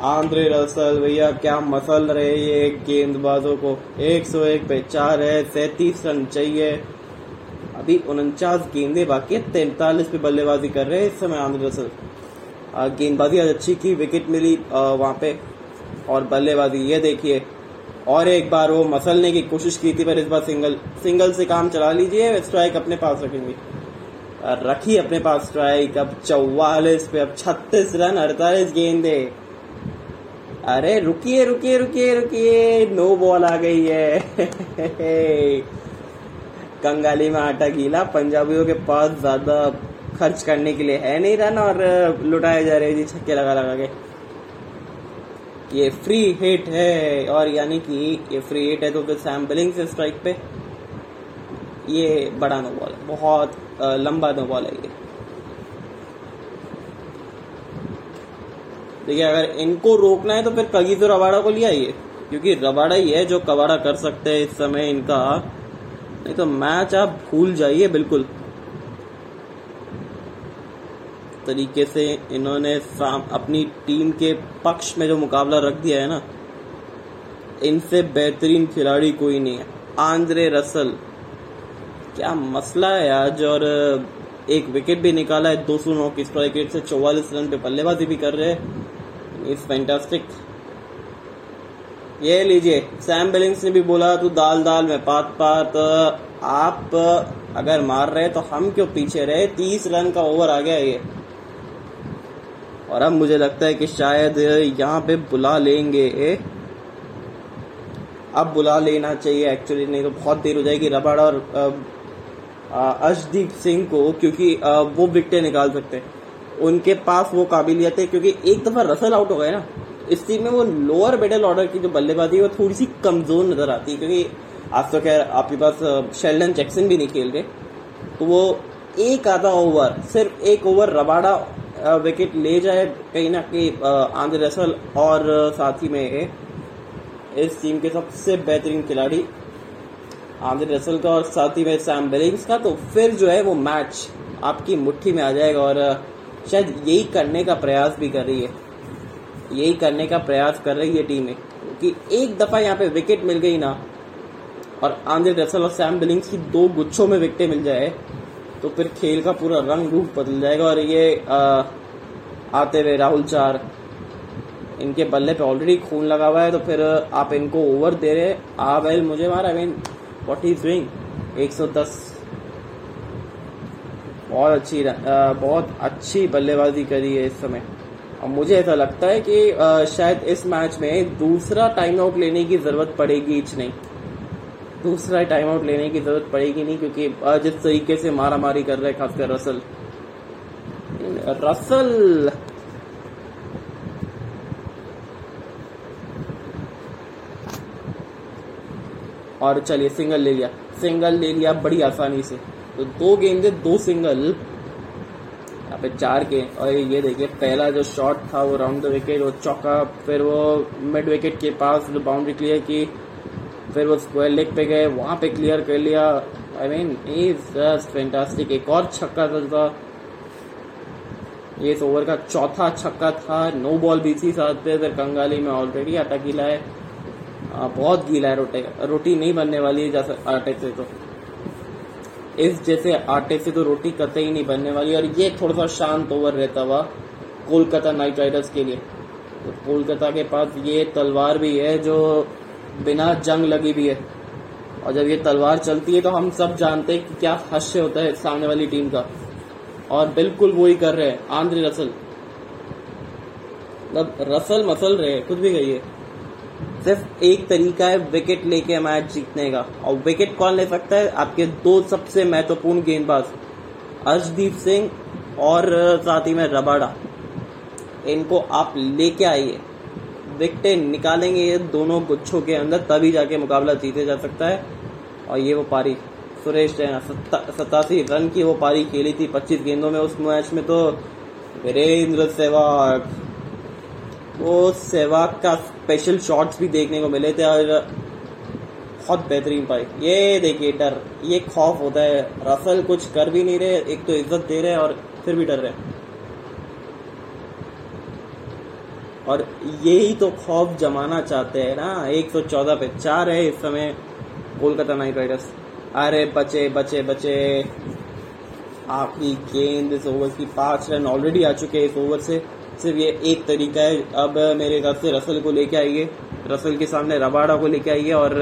Andre Russell भैया, क्या muscle रहे ये गेंदबाजों को? 101 पे चार है, सैतीस रन चाहिए। अभी उनचास गेंदे बाकी है, तैतालीस पे बल्लेबाजी कर रहे हैं इस समय आंद्रे रसल। गेंदबाजी आज अच्छी की विकेट मिली वहाँ पे। और बल्लेबाजी, ये देखिए। और एक बार वो मसलने की कोशिश की थी, पर इस बार सिंगल सिंगल से काम चला लीजिए स्ट्राइक अपने पास रखेंगे। रखी अपने पास स्ट्राइक अब चौवालीस पे, अब छत्तीस रन, अड़तालीस गेंदे। अरे रुकिए रुकिए रुकिए रुकिए, नो बॉल आ गई है। कंगाली में आटा गीला, पंजाबियों के पास ज़्यादा खर्च करने के लिए है नहीं रन और लुटाए जा रहे जी, छक्के लगा लगा के। ये फ्री हिट है और यानी कि ये फ्री हिट है तो फिर सैम बिलिंग से स्ट्राइक पे। ये बड़ा नो बॉल है, बहुत लंबा नो बॉल है ये। देखिए, अगर इनको रोकना है तो फिर कगीजो रबाड़ा को लिया ये क्योंकि रबाड़ा ही है जो कबाड़ा कर सकते हैं इस समय इनका। नहीं तो मैच आप भूल जाइए, बिल्कुल। तरीके से इन्होंने अपनी टीम के पक्ष में जो मुकाबला रख दिया है ना, इनसे बेहतरीन खिलाड़ी कोई नहीं है। आंद्रे रसल, क्या मसला है आज, और, एक विकेट भी निकाला है, दो सौ नौ की स्ट्राइक रेट से चौवालीस रन पे बल्लेबाजी भी कर रहे हैं। इज़ फैंटास्टिक ये लीजिए। सैम बिलिंग्स ने भी बोला, तू दाल दाल में पात पात आप अगर मार रहे तो हम क्यों पीछे रहे? तीस रन का ओवर आ गया ये। और अब मुझे लगता है कि शायद यहाँ पे बुला लेंगे। अब बुला लेना चाहिए एक्चुअली नहीं तो बहुत देर हो जाएगी रबाड़ा और अर्शदीप सिंह को, क्योंकि वो विकटें निकाल सकते हैं। उनके पास वो काबिलियत है, क्योंकि एक दफ़ा रसल आउट हो गए ना, इस टीम में वो लोअर मिडल ऑर्डर की जो बल्लेबाजी है, वो थोड़ी सी कमज़ोर नज़र आती है, क्योंकि आज तो खैर आपके पास शेल्डन जैक्सन भी नहीं खेल रहे। तो वो एक आधा ओवर सिर्फ़ एक ओवर रबाड़ा विकेट ले जाए, कहीं ना कहीं आंध्र रसल और साथ ही में इस टीम के सबसे बेहतरीन खिलाड़ी आंद्रे रसल का और साथ ही में सैम बिलिंग्स का तो फिर जो है वो मैच आपकी मुट्ठी में आ जाएगा और शायद यही करने का प्रयास भी कर रही है। यही करने का प्रयास कर रही है टीमें क्योंकि एक दफ़ा यहाँ पे विकेट मिल गई ना और आंद्रे रसल और सैम बिलिंग्स की दो गुच्छों में विकेटें मिल जाए तो फिर खेल का पूरा रंग रूप बदल जाएगा। और ये आ, आते हुए राहुल चार इनके बल्ले पे ऑलरेडी खून लगा हुआ है तो फिर आप इनको ओवर दे रहे आ वेल मुझे मारा I mean what is doing 110 बहुत अच्छी बहुत अच्छी बल्लेबाजी करी है इस समय। और मुझे ऐसा लगता है कि शायद इस मैच में दूसरा टाइम आउट लेने की ज़रूरत पड़ेगी इच नहीं। दूसरा टाइम आउट लेने की ज़रूरत पड़ेगी नहीं, क्योंकि जिस तरीके से मारा मारी कर रहे खासकर रसल। रसल! और चलिए सिंगल ले लिया। सिंगल ले लिया बड़ी आसानी से। तो दो गेंदे दो सिंगल। यहाँ पे चार के और ये देखिए पहला जो शॉट था वो राउंड द विकेट वो चौका फिर वो मिड विकेट के पास जो बाउंड्री क्लियर की फिर वो स्क्वायर लेग पे गए वहाँ पे क्लियर कर लिया। I mean is just fantastic एक और छक्का था ये इस ओवर का चौथा छक्का था। नो बॉल भी थी साथ पे फिर कंगाली में ऑलरेडी आटा गीला है। आ, बहुत गीला है रोटे रोटी नहीं बनने वाली है जैसे आटे से तो। इस जैसे आटे से तो रोटी कतई ही नहीं बनने वाली, और ये थोड़ा सा शांत ओवर रहता हुआ कोलकाता नाइट राइडर्स के लिए। तो कोलकाता के पास ये तलवार भी है जो बिना जंग लगी भी है। और जब ये तलवार चलती है तो हम सब जानते हैं कि क्या हश्य होता है सामने वाली टीम का। और बिल्कुल वही कर रहे हैं आंद्रे रसल। मतलब रसल मसल रहे कुछ भी कहिए सिर्फ़ एक तरीका है विकेट लेके मैच जीतने का। और विकेट कौन ले सकता है? आपके दो सबसे महत्वपूर्ण गेंदबाज, अर्शदीप सिंह और साथ ही में रबाडा। इनको आप लेके आइए। विकेटें निकालेंगे ये दोनों गुच्छों के अंदर, तभी जाके मुकाबला जीते जा सकता है। और ये वो पारी, सुरेश रैना सतासी रन की वो पारी खेली थी 25 गेंदों में उस मैच में तो। वीरेंद्र सहवाग। वो सहवाग का स्पेशल शॉट्स भी देखने को मिले थे और बहुत बेहतरीन पाई ये देखिए, डर। ये खौफ होता है। रसल कुछ कर भी नहीं रहे, एक तो इज़्ज़त दे रहे और फिर भी डर रहे और यही तो खौफ जमाना चाहते हैं ना। 114 पे चार है इस समय कोलकाता नाइट राइडर्स। अरे बचे बचे बचे। आपकी गेंद इस ओवर की पाँच रन ऑलरेडी आ चुके हैं इस ओवर से। सिर्फ़ ये एक तरीका है। अब मेरे हिसाब से रसल को लेके आइए। रसल के सामने रबाड़ा को लेके आइए और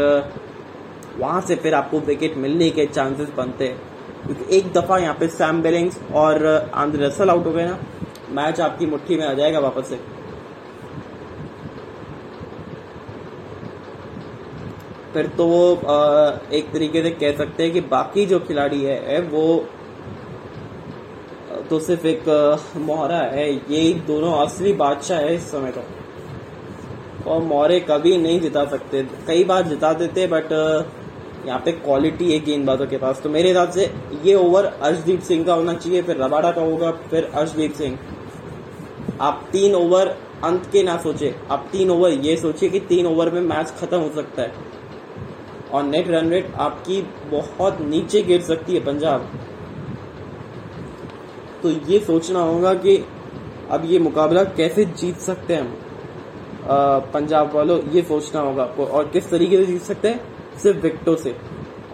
वहाँ से फिर आपको विकेट मिलने के चांसेस बनते हैं। क्योंकि एक दफ़ा यहाँ पे सैम बेलिंग्स और आंद्रे रसल आउट हो गए ना मैच आपकी मुट्ठी में आ जाएगा वापस से। फिर तो वो एक तरीके से कह सकते हैं कि बाकी जो खिलाड़ी है, वो तो सिर्फ़ एक मोहरा है। ये दोनों असली बादशाह है इस समय तो। और मोहरे कभी नहीं जिता सकते। कई बार जिता देते बट यहाँ पे क्वालिटी है गेंदबाजों के पास। तो मेरे हिसाब से ये ओवर अर्शदीप सिंह का होना चाहिए, फिर रबाडा का होगा, फिर अर्शदीप सिंह। आप तीन ओवर अंत के ना सोचे। आप तीन ओवर ये सोचिए कि तीन ओवर में मैच खत्म हो सकता है। और नेट रन रेट आपकी बहुत नीचे गिर सकती है, पंजाब। तो ये सोचना होगा कि अब ये मुकाबला कैसे जीत सकते हैं हम? पंजाब वालों ये सोचना होगा आपको। और किस तरीके से जीत सकते हैं? सिर्फ़ विकटों से।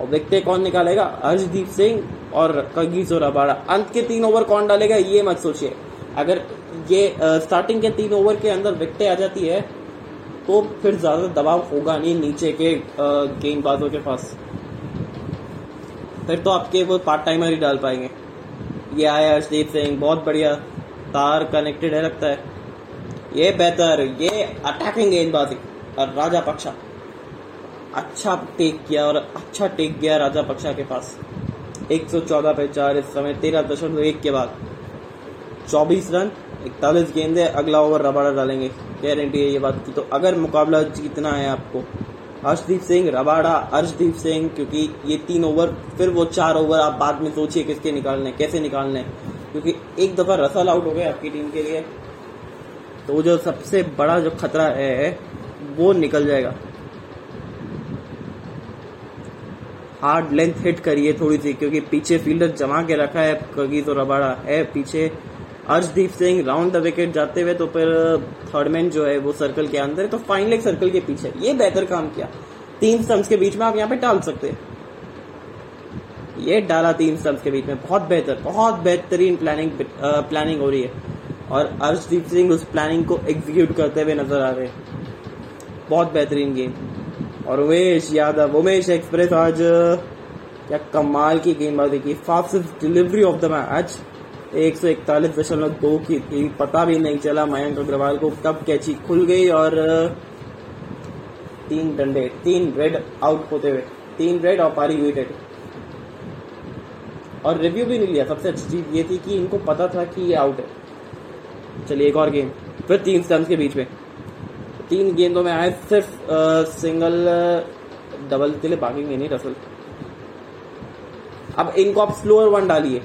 और विकटे कौन निकालेगा? हर्षदीप सिंह और कगीज और अबाड़ा। अंत के तीन ओवर कौन डालेगा ये मत सोचिए। अगर ये आ, स्टार्टिंग के तीन ओवर के अंदर विकटे आ जाती है तो फिर ज़्यादा दबाव होगा नहीं नीचे के गेंदबाजों के पास। फिर तो आपके वो पार्ट टाइमर ही डाल पाएँगे। ये आया हर्षदीप सिंह, बहुत बढ़िया। तार कनेक्टेड है, लगता है। ये बेहतर, ये अटैकिंग गेंदबाजी, और राजा पक्षा। अच्छा टेक किया और अच्छा टेक गया राजा पक्षा के पास। 114 पे चार इस समय, तेरह दशमलव एक के बाद। 24 रन, इकतालीस गेंदे, अगला ओवर रबाड़ा डालेंगे। गारंटी है ये बात की। तो अगर मुकाबला जीतना है आपको हर्षदीप सिंह, रबाड़ा हर्षदीप सिंह, क्योंकि ये तीन ओवर, फिर वो चार ओवर आप बाद में सोचिए किसके निकालने कैसे निकालने क्योंकि एक दफ़ा रसल आउट हो गए आपकी टीम के लिए तो जो सबसे बड़ा जो खतरा है, वो निकल जाएगा। हार्ड लेंथ हिट करिए थोड़ी सी, क्योंकि पीछे फील्डर जमा के रखा है कगी तो रबाड़ा है पीछे। Arshdeep Singh round the wicket जाते हुए तो फिर थर्ड मैन जो है वो सर्कल के अंदर तो फाइन लेग सर्कल के पीछे। ये बेहतर काम किया। तीन स्टम्प्स के बीच में आप यहाँ पे डाल सकते हैं। ये डाला तीन स्टम्प्स के बीच में। बहुत बेहतर, बहुत बेहतरीन प्लानिंग प्लानिंग हो रही है। और अर्शदीप सिंह उस प्लानिंग को एग्जीक्यूट करते हुए नज़र आ रहे बहुत बेहतरीन गेम और उमेश यादव, उमेश एक्सप्रेस आज क्या कमाल की गेंदबाजी की fastest delivery of the match एक सौ इकतालीस दशमलव दो की थी। पता भी नहीं चला मयंक अग्रवाल को कब कैची खुल गई और तीन डंडे तीन रेड आउट होते हुए तीन रेड और पारी विकेट और रिव्यू भी नहीं लिया। सबसे अच्छी चीज़ ये थी कि इनको पता था कि ये आउट है। चलिए एक और गेम फिर तीन स्टम्स के बीच में। तीन गेंदों में आए सिर्फ़ आ, सिंगल डबल के लिए भागेंगे नहीं रसल अब इनको आप स्लोअर वन डालिए।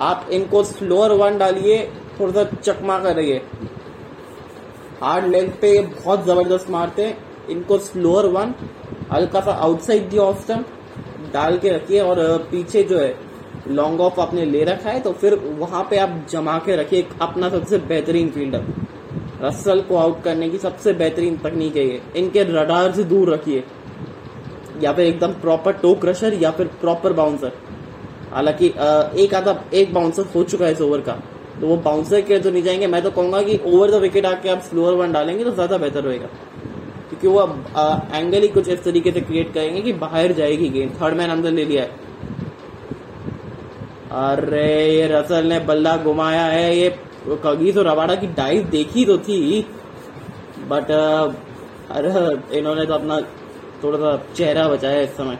आप इनको स्लोअर वन डालिए थोड़ा सा चकमा कर रही है हार्ड लेंथ पे ये बहुत ज़बरदस्त मारते हैं। इनको स्लोअर वन हल्का सा आउटसाइड दी ऑफ़ डाल के रखिए और पीछे जो है लॉन्ग ऑफ़ आपने ले रखा है तो फिर वहाँ पे आप जमा के रखिए अपना सबसे बेहतरीन फील्डर रसल को आउट करने की सबसे बेहतरीन तकनीक है ये। इनके रडार से दूर रखिए। या फिर एकदम प्रॉपर टो क्रशर या फिर प्रॉपर बाउंसर हालाँकि एक आधा, एक बाउंसर हो चुका है इस ओवर का। तो वो बाउंसर के तो नहीं जाएँगे। मैं तो कहूँगा कि ओवर द विकेट आके आप स्लोअर वन डालेंगे तो ज़्यादा बेहतर रहेगा क्योंकि वो एंगल ही कुछ इस तरीके से क्रिएट करेंगे कि बाहर जाएगी गेंद थर्ड मैन अंदर ले लिया है। अरे, ये रसल ने बल्ला घुमाया है। ये कगीज और रवाड़ा की डाइव देखी तो थी। बट अरे, इन्होंने तो अपना थोड़ा सा चेहरा बचाया इस समय।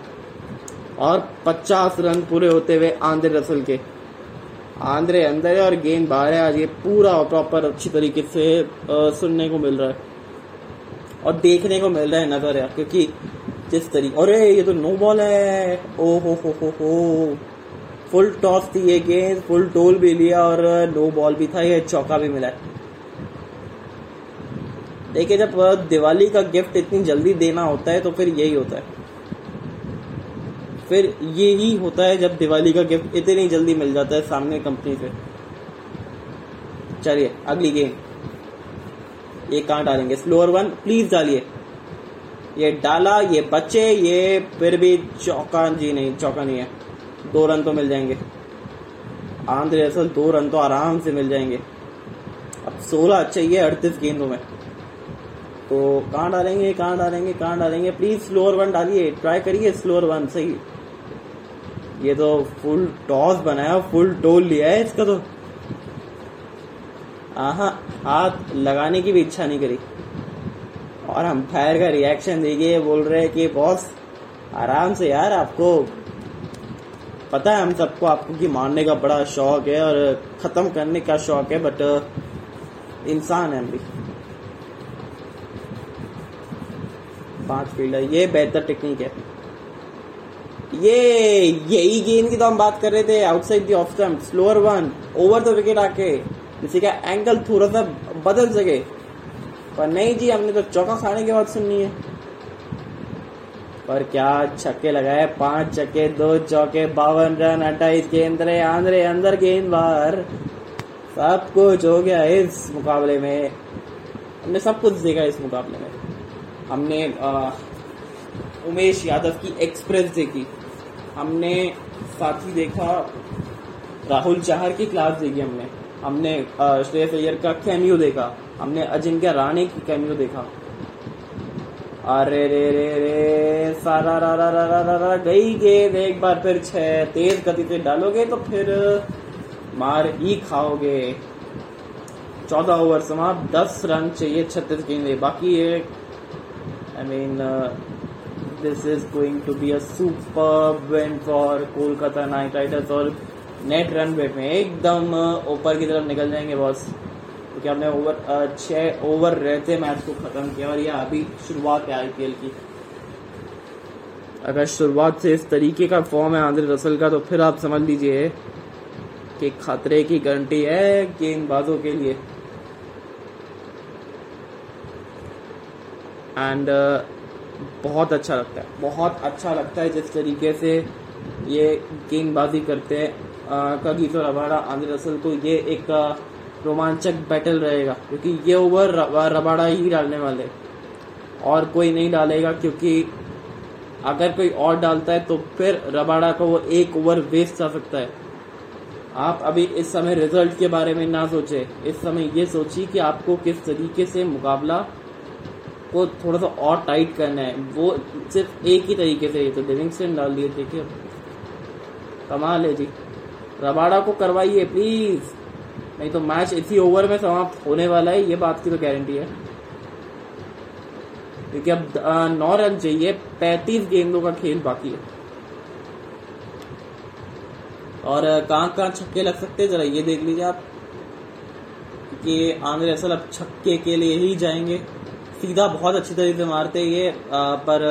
और 50 रन पूरे होते हुए आंद्रे रसल के। आंद्रे अंदर है और गेंद बाहर है। आज ये पूरा प्रॉपर अच्छी तरीके से सुनने को मिल रहा है। और देखने को मिल रहा है नज़र है क्योंकि जिस तरीके अरे ये तो नो बॉल है। ओ, हो हो हो हो। फुल टॉस थी ये गेंद फुल टोल भी लिया और नो बॉल भी था। ये चौका भी मिला देखिए, जब दिवाली का गिफ्ट इतनी जल्दी देना होता है तो फिर यही होता है। फिर ये ही होता है जब दिवाली का गिफ्ट इतनी जल्दी मिल जाता है सामने कंपनी से। चलिए, अगली गेम ये कहाँ डालेंगे? स्लोअर वन प्लीज़ डालिए। ये डाला, ये बचे, ये फिर भी चौका जी नहीं, चौका नहीं है। दो रन तो मिल जाएँगे। आंध्र असल दो रन तो आराम से मिल जाएँगे। अब सोलह चाहिए अड़तीस गेंदों में। तो कहाँ डालेंगे कहाँ डालेंगे कहाँ डालेंगे? प्लीज़ स्लोअर वन डालिए। ट्राई करिए स्लोअर वन सही। ये तो फुल टॉस बनाया फुल टोल लिया है इसका तो। आहा, हाथ लगाने की भी इच्छा नहीं करी। और हम फायर का रिएक्शन देखिए, बोल रहे हैं कि बॉस आराम से यार आपको, पता है हम सबको आपको की मारने का बड़ा शौक है और खत्म करने का शौक है बट इंसान है हम भी। पाँच फील्डर ये बेहतर टेक्निक है। ये यही गेंद की तो हम बात कर रहे थे outside the off stump slower one over the wicket आके किसी का एंगल थोड़ा सा बदल सके। पर नहीं जी हमने तो चौका खाने की बात सुननी है। पर क्या छक्के लगाए पाँच छक्के दो चौके बावन रन अट्ठाईस गेंद रहे आंध्रे अंदर गेंद बाहर। सब कुछ हो गया इस मुकाबले में। हमने सब कुछ देखा इस मुकाबले में। हमने आ, उमेश यादव की एक्सप्रेस देखी। हमने साथ ही देखा राहुल चाहर की क्लास देखी हमने। हमने श्रेयस अय्यर का कैमियो देखा। हमने अजिंक्य राणे की कैमियो देखा। अरे रे रे रे सारा रा रा रा रा रा, रा गई गेंद एक बार फिर छह। तेज गति से डालोगे तो फिर मार ही खाओगे। चौदह ओवर समाप्त दस रन चाहिए छत्तीस गेंदे। बाकी है I mean this is going to be a super win for Kolkata Knight Riders और नेट रन रेट में एकदम ऊपर की तरफ़ निकल जाएँगे बॉस क्योंकि हमने ओवर छह ओवर रहते मैच को खत्म किया और यह अभी शुरुआत है आईपीएल की। अगर शुरुआत से इस तरीके का फॉर्म है आंद्रे रसल का तो फिर आप समझ लीजिए कि खतरे की गारंटी है गेंदबाजों के लिए। एंड बहुत अच्छा लगता है। बहुत अच्छा लगता है जिस तरीके से ये गेंदबाजी करते हैं। कगीतो रबाड़ा आंद्र रसल को ये एक रोमांचक बैटल रहेगा, क्योंकि ये ओवर रबाड़ा ही डालने वाले और कोई नहीं डालेगा, क्योंकि अगर कोई और डालता है तो फिर रबाड़ा का वो एक ओवर वेस्ट जा सकता है। आप अभी इस समय रिज़ल्ट के बारे में ना सोचे। इस समय ये सोचिए कि आपको किस तरीके से मुकाबला को थोड़ा सा और टाइट करना है। वो सिर्फ़ एक ही तरीके से तो लिविंगस्टन डाल दिए देखिए कमाल है जी। रबाड़ा को करवाइए प्लीज़ नहीं तो मैच इसी ओवर में समाप्त होने वाला है, ये बात की तो गारंटी है। क्योंकि अब नौ रन चाहिए, पैंतीस गेंदों का खेल बाकी है। और कहाँ कहाँ छक्के लग सकते हैं? जरा ये देख लीजिए आप, कि आंध्र असल अब छक्के के लिए ही जाएँगे। सीधा बहुत अच्छी तरीके से मारते हैं ये पर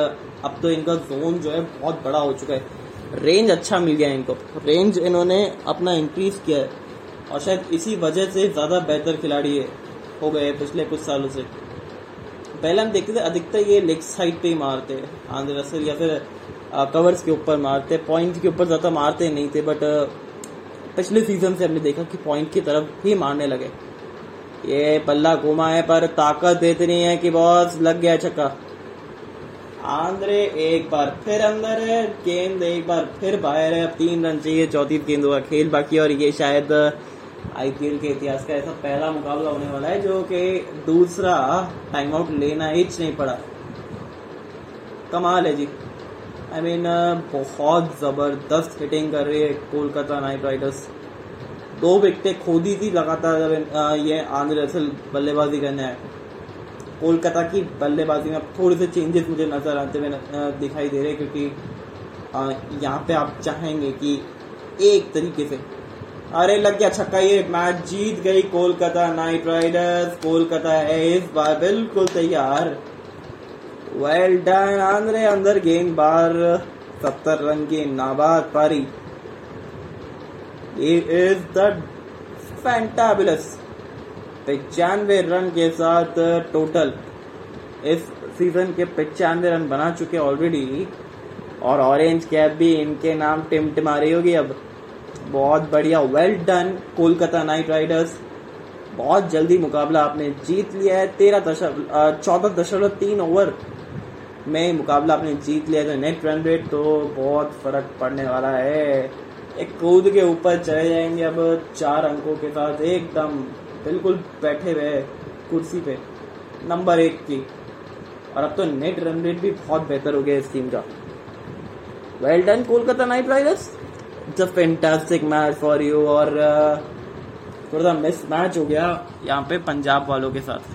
अब तो इनका जोन जो है बहुत बड़ा हो चुका है। रेंज अच्छा मिल गया इनको। रेंज इन्होंने अपना इंक्रीज किया है। और शायद इसी वजह से ज़्यादा बेहतर खिलाड़ी हो गए पिछले कुछ सालों से। पहले हम देखते थे, अधिकतर ये लेग साइड पे ही मारते आंध्र असल या फिर कवर्स के ऊपर मारते पॉइंट के ऊपर ज़्यादा मारते नहीं थे बट पिछले सीज़न से हमने देखा कि पॉइंट की तरफ़ ही मारने लगे। ये पल्ला घुमा है पर ताकत इतनी है कि बॉस लग गया छक्का। आंद्रे एक बार फिर अंदर है गेंद एक बार फिर बाहर है। अब तीन रन चाहिए चौथी गेंदों का खेल बाकी और ये शायद आईपीएल के इतिहास का ऐसा पहला मुकाबला होने वाला है जो कि दूसरा टाइम आउट लेना हिच नहीं पड़ा। कमाल है जी। आई I मीन mean, बहुत ज़बरदस्त हिटिंग कर रही है कोलकाता नाइट राइडर्स। दो विकेटें खोदी थी लगातार जब ये आंध्र असल बल्लेबाजी करने आए। कोलकाता की बल्लेबाजी में थोड़े से चेंजेस मुझे नज़र आते हुए दिखाई दे रहे क्योंकि यहाँ पे आप चाहेंगे कि एक तरीके से। अरे, लग गया छक्का ये मैच जीत गई कोलकाता नाइट राइडर्स। कोलकाता है इस बार बिल्कुल तैयार। वेल डन आंद्रे अंदर गेंद बार। सत्तर रन की नाबाद पारी। इज़ द फैंटाबुलस पचानवे रन के साथ टोटल इस सीज़न के पचानवे रन बना चुके ऑलरेडी और ऑरेंज कैप भी इनके नाम टिमटिमा रही होगी अब। बहुत बढ़िया well done Kolkata Knight Riders बहुत जल्दी मुकाबला आपने जीत लिया है। तेरह दशमलव चौदह दशमलव तीन ओवर में मुकाबला आपने जीत लिया है। नेट रन रेट तो बहुत फ़र्क पड़ने वाला है। एक कूद के ऊपर चले जाएँगे। अब चार अंकों के साथ एकदम बिल्कुल बैठे हुए कुर्सी पे नंबर एक की। और अब तो नेट रन रेट भी बहुत बेहतर हो गया इस टीम का। Well done Kolkata Knight Riders it's a fantastic match for you और uh, थोड़ा सा मिस मैच हो गया यहाँ पे पंजाब वालों के साथ।